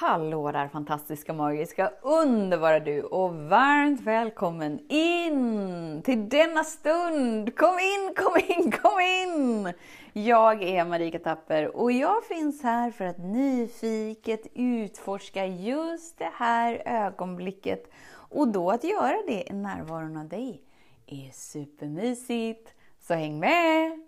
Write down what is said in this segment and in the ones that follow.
Hallå där fantastiska, magiska, underbara du och varmt välkommen in till denna stund! Kom in, kom in, kom in! Jag är Marika Tapper och jag finns här för att nyfiket utforska just det här ögonblicket och då att göra det i närvaron av dig är supermysigt. Så häng med!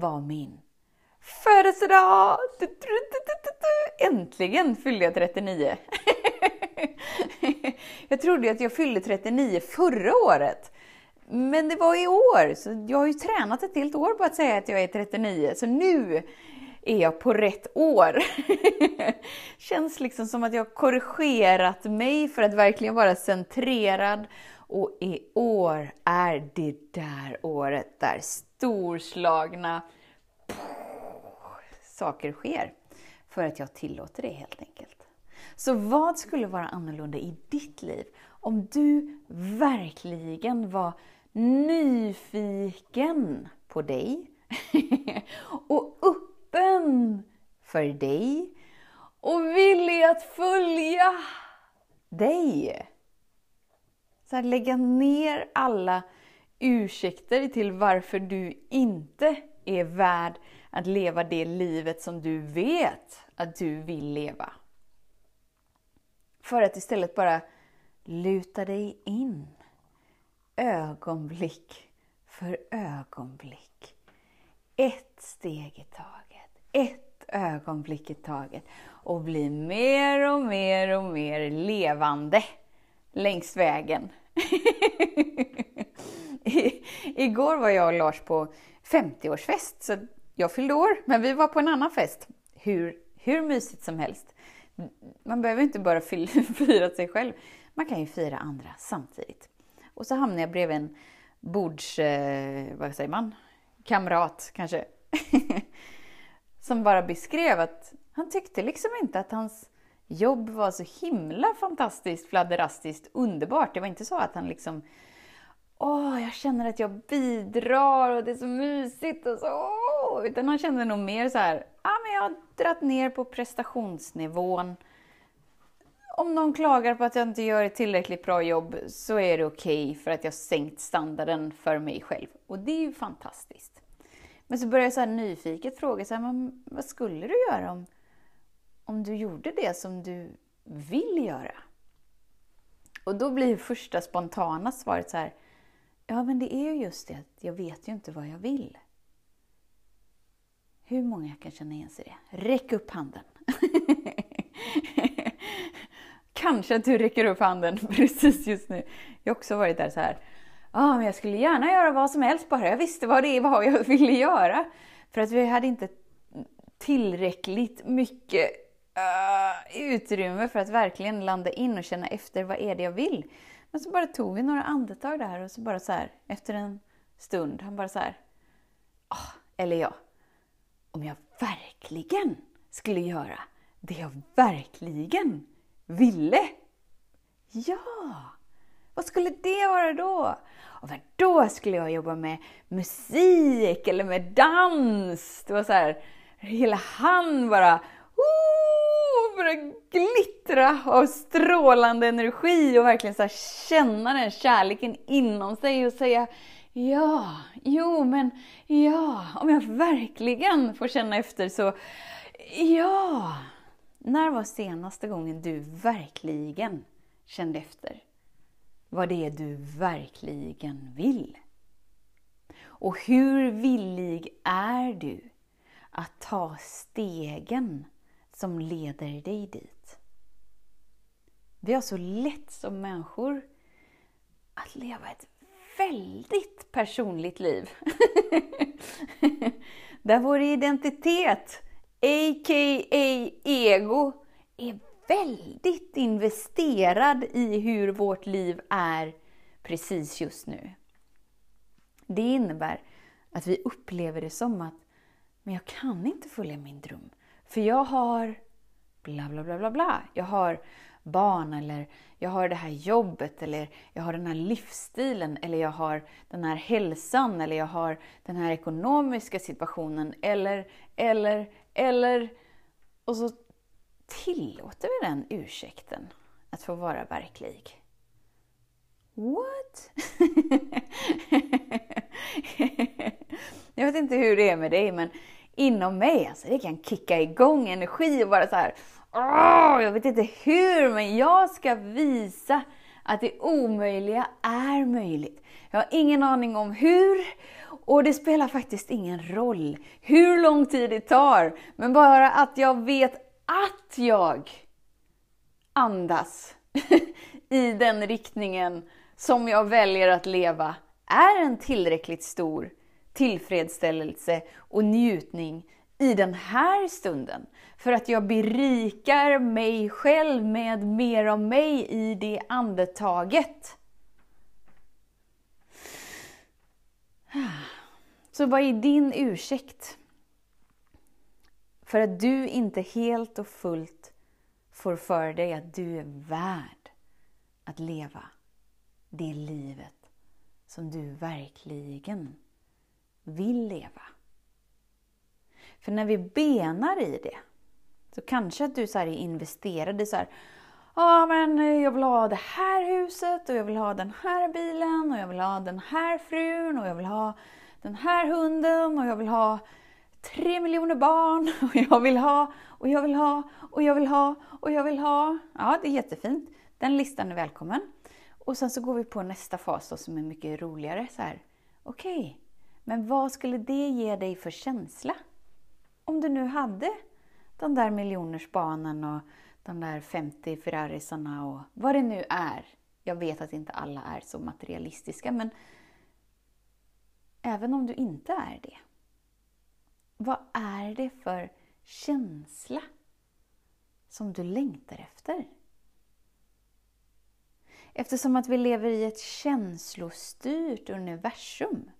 var min födelsedag! Äntligen fyllde jag 39! jag trodde att jag fyllde 39 förra året. Men det var i år, så jag har ju tränat ett helt år på att säga att jag är 39. Så nu är jag på rätt år. Känns liksom som att jag har korrigerat mig för att verkligen vara centrerad. Och i år är det där året där storslagna saker sker. För att jag tillåter det helt enkelt. Så vad skulle vara annorlunda i ditt liv om du verkligen var nyfiken på dig och öppen för dig och villig att följa dig? Så här, lägga ner alla ursäkter till varför du inte är värd att leva det livet som du vet att du vill leva. För att istället bara luta dig in ögonblick för ögonblick. Ett steg i taget, ett ögonblick i taget och bli mer och mer och mer levande längs vägen. I, igår var jag och Lars på 50-årsfest, så jag fyllde år, men vi var på en annan fest. Hur, hur mysigt som helst. Man behöver inte bara fira sig själv, man kan ju fira andra samtidigt. Och så hamnade jag bredvid en bords... Eh, vad säger man? Kamrat, kanske. som bara beskrev att han tyckte liksom inte att hans jobb var så himla fantastiskt, fladderastiskt, underbart. Det var inte så att han liksom Åh, oh, jag känner att jag bidrar och det är så mysigt och så. Utan han kände nog mer så här, ah, men jag har dratt ner på prestationsnivån. Om någon klagar på att jag inte gör ett tillräckligt bra jobb så är det okej okay för att jag sänkt standarden för mig själv. Och det är ju fantastiskt. Men så börjar jag så här nyfiket fråga, så här, men vad skulle du göra om, om du gjorde det som du vill göra? Och då blir första spontana svaret så här, ja men det är ju just det att jag vet ju inte vad jag vill. Hur många kan känna igen sig i det? Räck upp handen! Kanske att du räcker upp handen precis just nu. Jag har också varit där så här. Ja, ah, men jag skulle gärna göra vad som helst bara jag visste vad det var jag ville göra. För att vi hade inte tillräckligt mycket uh, utrymme för att verkligen landa in och känna efter vad är det jag vill. Men så bara tog vi några andetag där och så bara så här, efter en stund, han bara så här. Oh, eller ja, om jag verkligen skulle göra det jag verkligen ville. Ja, vad skulle det vara då? Och då skulle jag jobba med musik eller med dans. Det var så här, hela han bara oh, började glittra av strålande energi och verkligen så känna den kärleken inom sig och säga Ja, jo men ja, om jag verkligen får känna efter så ja. När var senaste gången du verkligen kände efter vad det är du verkligen vill? Och hur villig är du att ta stegen som leder dig dit? Vi har så lätt som människor att leva ett väldigt personligt liv. Där vår identitet a.k.a. ego, är väldigt investerad i hur vårt liv är precis just nu. Det innebär att vi upplever det som att men jag kan inte följa min dröm. För jag har bla bla bla bla bla. Jag har barn eller jag har det här jobbet eller jag har den här livsstilen eller jag har den här hälsan eller jag har den här ekonomiska situationen eller, eller, eller. Och så tillåter vi den ursäkten att få vara verklig. What? jag vet inte hur det är med dig, men inom mig, alltså det kan kicka igång energi och bara så här. Åh, jag vet inte hur, men jag ska visa att det omöjliga är möjligt. Jag har ingen aning om hur, och det spelar faktiskt ingen roll hur lång tid det tar, men bara att jag vet att jag andas i den riktningen som jag väljer att leva är en tillräckligt stor tillfredsställelse och njutning i den här stunden. För att jag berikar mig själv med mer av mig i det andetaget. Så vad är din ursäkt? För att du inte helt och fullt får för dig att du är värd att leva det livet som du verkligen vill leva. För när vi benar i det, så kanske att du så är investerad i så här, ja men jag vill ha det här huset och jag vill ha den här bilen och jag vill ha den här frun och jag vill ha den här hunden och jag vill ha tre miljoner barn och jag vill ha och jag vill ha och jag vill ha och jag vill ha. Ja, det är jättefint. Den listan är välkommen. Och sen så går vi på nästa fas då, som är mycket roligare. Så här, okej, okay, men vad skulle det ge dig för känsla? Om du nu hade den där miljonersbanan och de där 50 Ferrarisarna och vad det nu är. Jag vet att inte alla är så materialistiska, men även om du inte är det. Vad är det för känsla som du längtar efter? Eftersom att vi lever i ett känslostyrt universum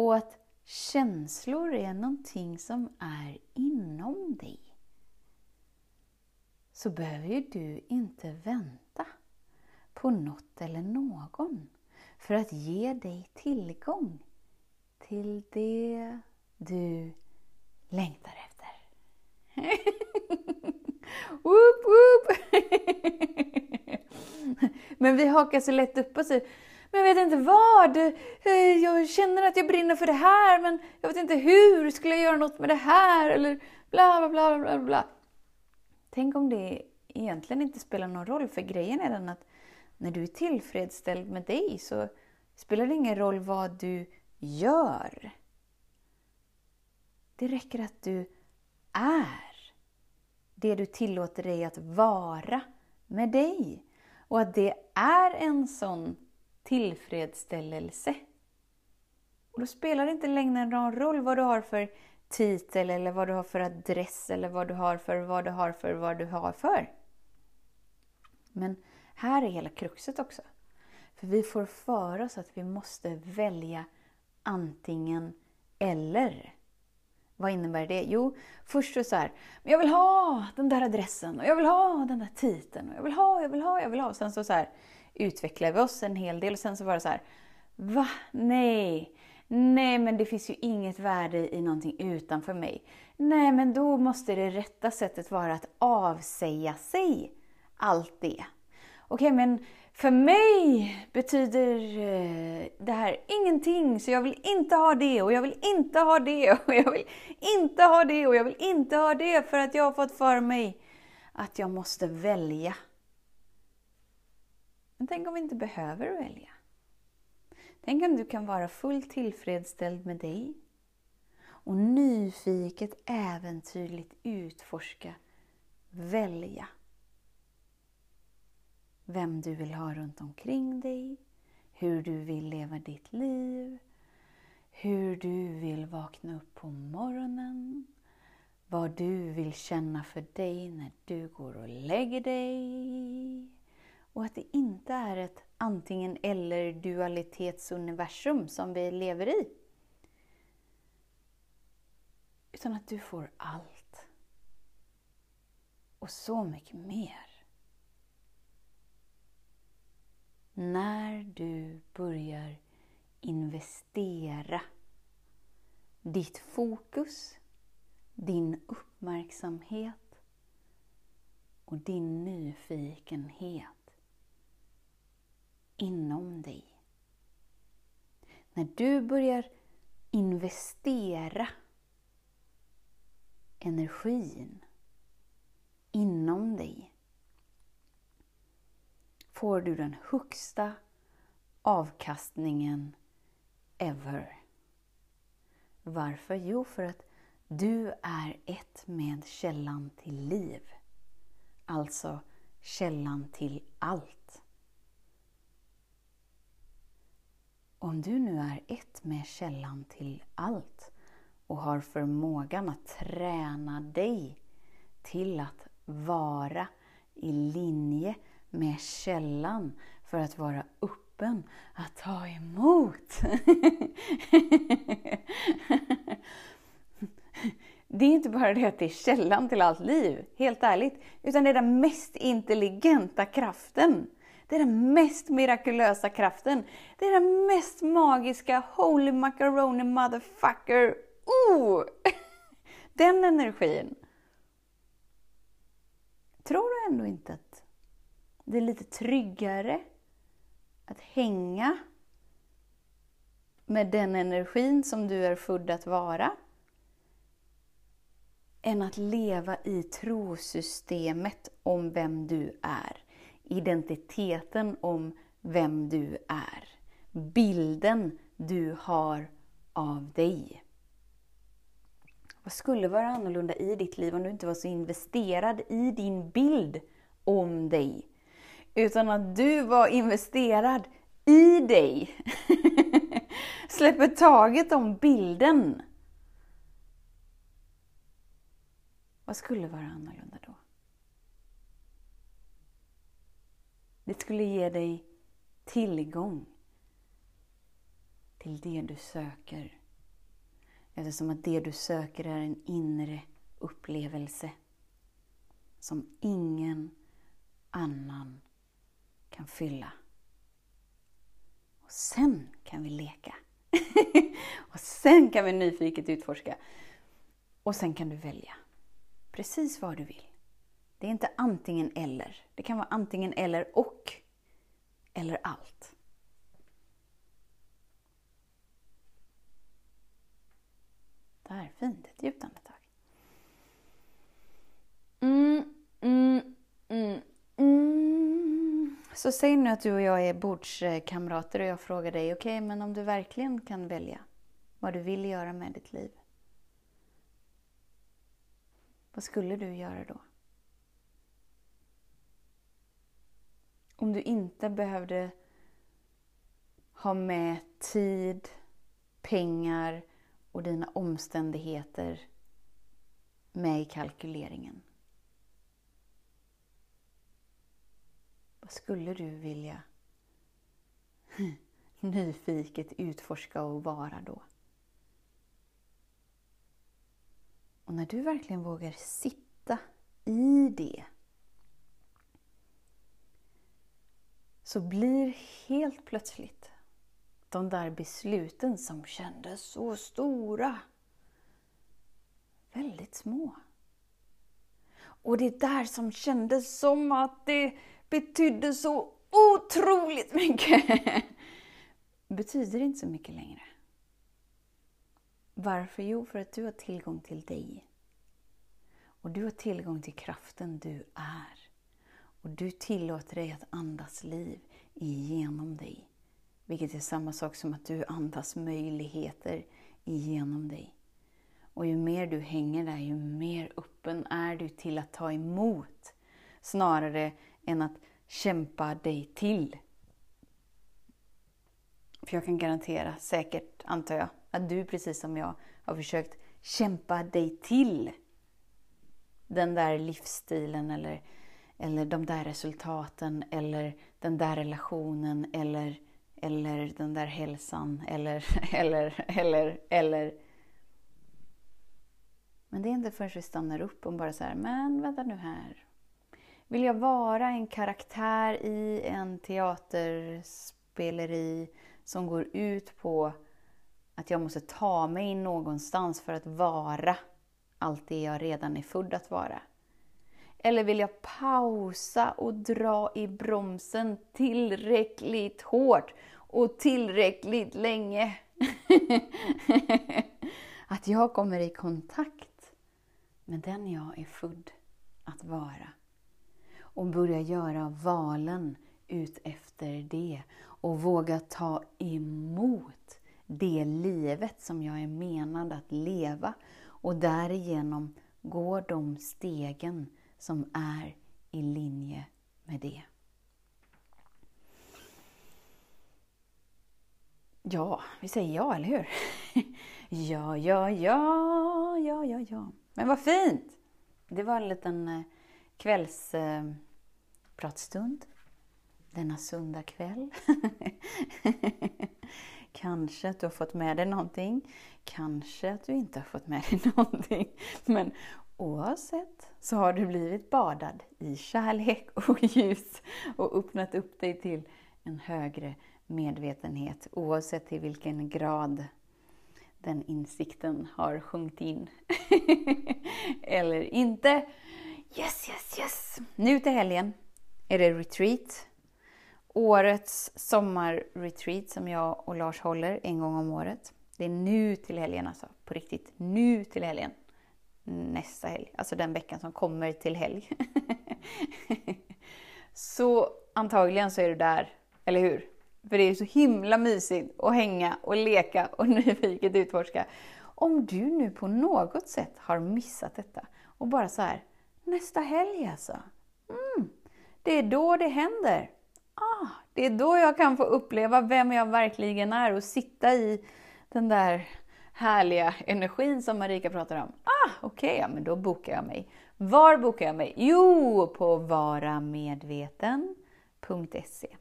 och att känslor är någonting som är inom dig så behöver ju du inte vänta på något eller någon för att ge dig tillgång till det du längtar efter. woop, woop. Men vi hakar så lätt upp oss i men jag vet inte vad. Eh, jag känner att jag brinner för det här, men jag vet inte hur. Skulle jag göra något med det här? Eller bla, bla, bla, bla, bla. Tänk om det egentligen inte spelar någon roll, för grejen är den att när du är tillfredsställd med dig så spelar det ingen roll vad du gör. Det räcker att du är det du tillåter dig att vara med dig. Och att det är en sån tillfredsställelse. Och då spelar det inte längre någon roll vad du har för titel eller vad du har för adress eller vad du har för vad du har för vad du har för. Men här är hela kruxet också. För vi får för oss att vi måste välja antingen eller. Vad innebär det? Jo, först så, så här, jag vill ha den där adressen och jag vill ha den där titeln och jag vill ha, jag vill ha, jag vill ha. Sen så, så här, utvecklade vi oss en hel del och sen så var det så här, va? Nej, nej men det finns ju inget värde i någonting utanför mig. Nej men då måste det rätta sättet vara att avsäga sig allt det. Okej okay, men för mig betyder eh, det här ingenting, så jag vill inte ha det och jag vill inte ha det och jag vill inte ha det och jag vill inte ha det för att jag har fått för mig att jag måste välja. Men tänk om vi inte behöver välja? Tänk om du kan vara fullt tillfredsställd med dig och nyfiket, äventyrligt utforska, välja vem du vill ha runt omkring dig, hur du vill leva ditt liv, hur du vill vakna upp på morgonen, vad du vill känna för dig när du går och lägger dig. Och att det inte är ett antingen eller dualitetsuniversum som vi lever i. Utan att du får allt. Och så mycket mer. När du börjar investera ditt fokus, din uppmärksamhet och din nyfikenhet inom dig. När du börjar investera energin inom dig får du den högsta avkastningen ever. Varför? Jo, för att du är ett med källan till liv. Alltså källan till allt. Om du nu är ett med källan till allt och har förmågan att träna dig till att vara i linje med källan för att vara öppen att ta emot. Det är inte bara det att det är källan till allt liv, helt ärligt, utan det är den mest intelligenta kraften. Det är den mest mirakulösa kraften. Det är den mest magiska Holy Macaroni Motherfucker. Oh! Den energin. Tror du ändå inte att det är lite tryggare att hänga med den energin som du är född att vara? än att leva i trosystemet om vem du är. Identiteten om vem du är. Bilden du har av dig. Vad skulle vara annorlunda i ditt liv om du inte var så investerad i din bild om dig? Utan att du var investerad i dig. Släpper taget om bilden Vad skulle vara annorlunda då? Det skulle ge dig tillgång till det du söker. Eftersom att det du söker är en inre upplevelse som ingen annan kan fylla. Och sen kan vi leka. och sen kan vi nyfiket utforska. Och sen kan du välja precis vad du vill. Det är inte antingen eller. Det kan vara antingen eller och. Eller allt. Där, fint. Ett djupt andetag. Mm, mm, mm, mm. Så säg nu att du och jag är bordskamrater och jag frågar dig, okej, okay, men om du verkligen kan välja vad du vill göra med ditt liv. Vad skulle du göra då? Om du inte behövde ha med tid, pengar och dina omständigheter med i kalkyleringen. Vad skulle du vilja nyfiket utforska och vara då? Och när du verkligen vågar sitta i det så blir helt plötsligt de där besluten som kändes så stora väldigt små. Och det där som kändes som att det betydde så otroligt mycket betyder inte så mycket längre. Varför? Jo, för att du har tillgång till dig. Och du har tillgång till kraften du är. Och du tillåter dig att andas liv igenom dig. Vilket är samma sak som att du andas möjligheter igenom dig. Och ju mer du hänger där, ju mer öppen är du till att ta emot. Snarare än att kämpa dig till. För jag kan garantera, säkert antar jag, att du precis som jag har försökt kämpa dig till den där livsstilen eller, eller de där resultaten eller den där relationen eller, eller den där hälsan eller, eller, eller, eller. Men det är inte förrän vi stannar upp och bara så här, men vänta nu här. Vill jag vara en karaktär i en teaterspeleri som går ut på att jag måste ta mig någonstans för att vara allt det jag redan är född att vara? Eller vill jag pausa och dra i bromsen tillräckligt hårt och tillräckligt länge? att jag kommer i kontakt med den jag är född att vara. Och börja göra valen ut efter det. Och våga ta emot det livet som jag är menad att leva. Och därigenom går de stegen som är i linje med det. Ja, vi säger ja, eller hur? ja, ja, ja, ja, ja, ja. Men vad fint! Det var en liten eh, kvällspratstund eh, denna söndag kväll. Kanske att du har fått med dig någonting. Kanske att du inte har fått med dig någonting. Men oavsett så har du blivit badad i kärlek och ljus och öppnat upp dig till en högre medvetenhet oavsett till vilken grad den insikten har sjunkit in. Eller inte. Yes, yes, yes! Nu till helgen är det retreat. Årets sommarretreat som jag och Lars håller en gång om året. Det är nu till helgen alltså, på riktigt. Nu till helgen. Nästa helg, alltså den veckan som kommer till helg. så antagligen så är du där, eller hur? För det är så himla mysigt att hänga och leka och nyfiket utforska. Om du nu på något sätt har missat detta och bara så här, nästa helg alltså. Mm, det är då det händer. Ah, det är då jag kan få uppleva vem jag verkligen är och sitta i den där härliga energin som Marika pratar om. Okej, okay, men då bokar jag mig. Var bokar jag mig? Jo, på varamedveten.se.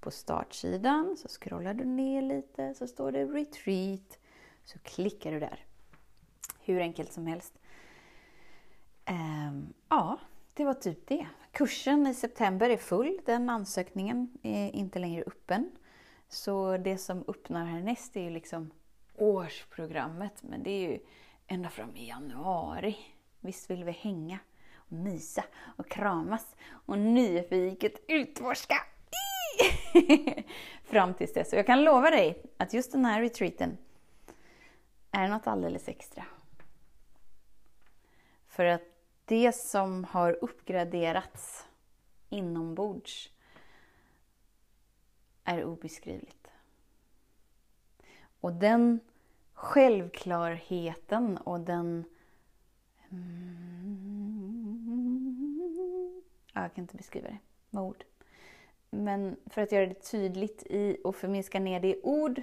På startsidan så scrollar du ner lite så står det retreat. Så klickar du där. Hur enkelt som helst. Ehm, ja, det var typ det. Kursen i september är full. Den ansökningen är inte längre öppen. Så det som öppnar härnäst är ju liksom årsprogrammet. Men det är ju ända fram i januari. Visst vill vi hänga och mysa och kramas och nyfiket utforska fram tills dess. Och jag kan lova dig att just den här retreaten är något alldeles extra. För att det som har uppgraderats inombords är obeskrivligt. Och den självklarheten och den... jag kan inte beskriva det med ord. Men för att göra det tydligt i och förminska ner det i ord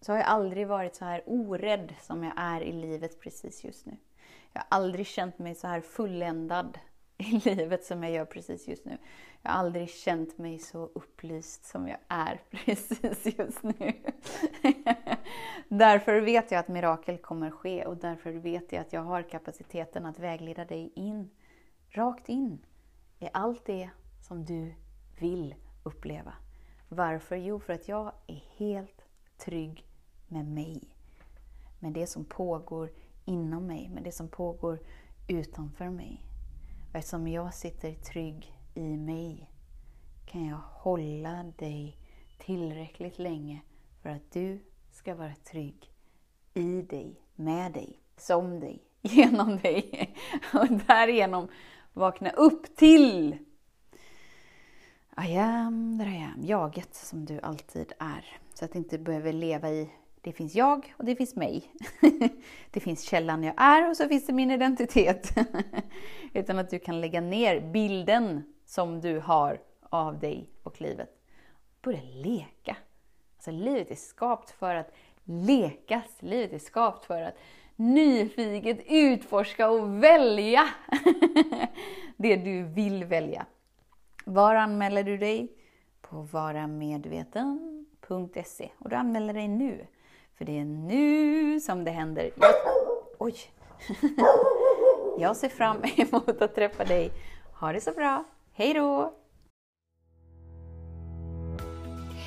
så har jag aldrig varit så här orädd som jag är i livet precis just nu. Jag har aldrig känt mig så här fulländad i livet som jag gör precis just nu. Jag har aldrig känt mig så upplyst som jag är precis just nu därför vet jag att mirakel kommer ske och därför vet jag att jag har kapaciteten att vägleda dig in, rakt in i allt det som du vill uppleva. Varför? Jo, för att jag är helt trygg med mig. Med det som pågår inom mig, med det som pågår utanför mig. Och eftersom jag sitter trygg i mig kan jag hålla dig tillräckligt länge för att du ska vara trygg i dig, med dig, som dig, genom dig. Och därigenom vakna upp till I am that I am, jaget som du alltid är. Så att du inte behöver leva i det finns jag och det finns mig. det finns källan jag är och så finns det min identitet. Utan att du kan lägga ner bilden som du har av dig och livet. Börja leka. Alltså livet är skapat för att lekas. Livet är skapat för att nyfiket utforska och välja det du vill välja. Var anmäler du dig? På varamedveten.se och du anmäler dig nu. För det är nu som det händer. Jag, oj! Jag ser fram emot att träffa dig. Ha det så bra! Hej då!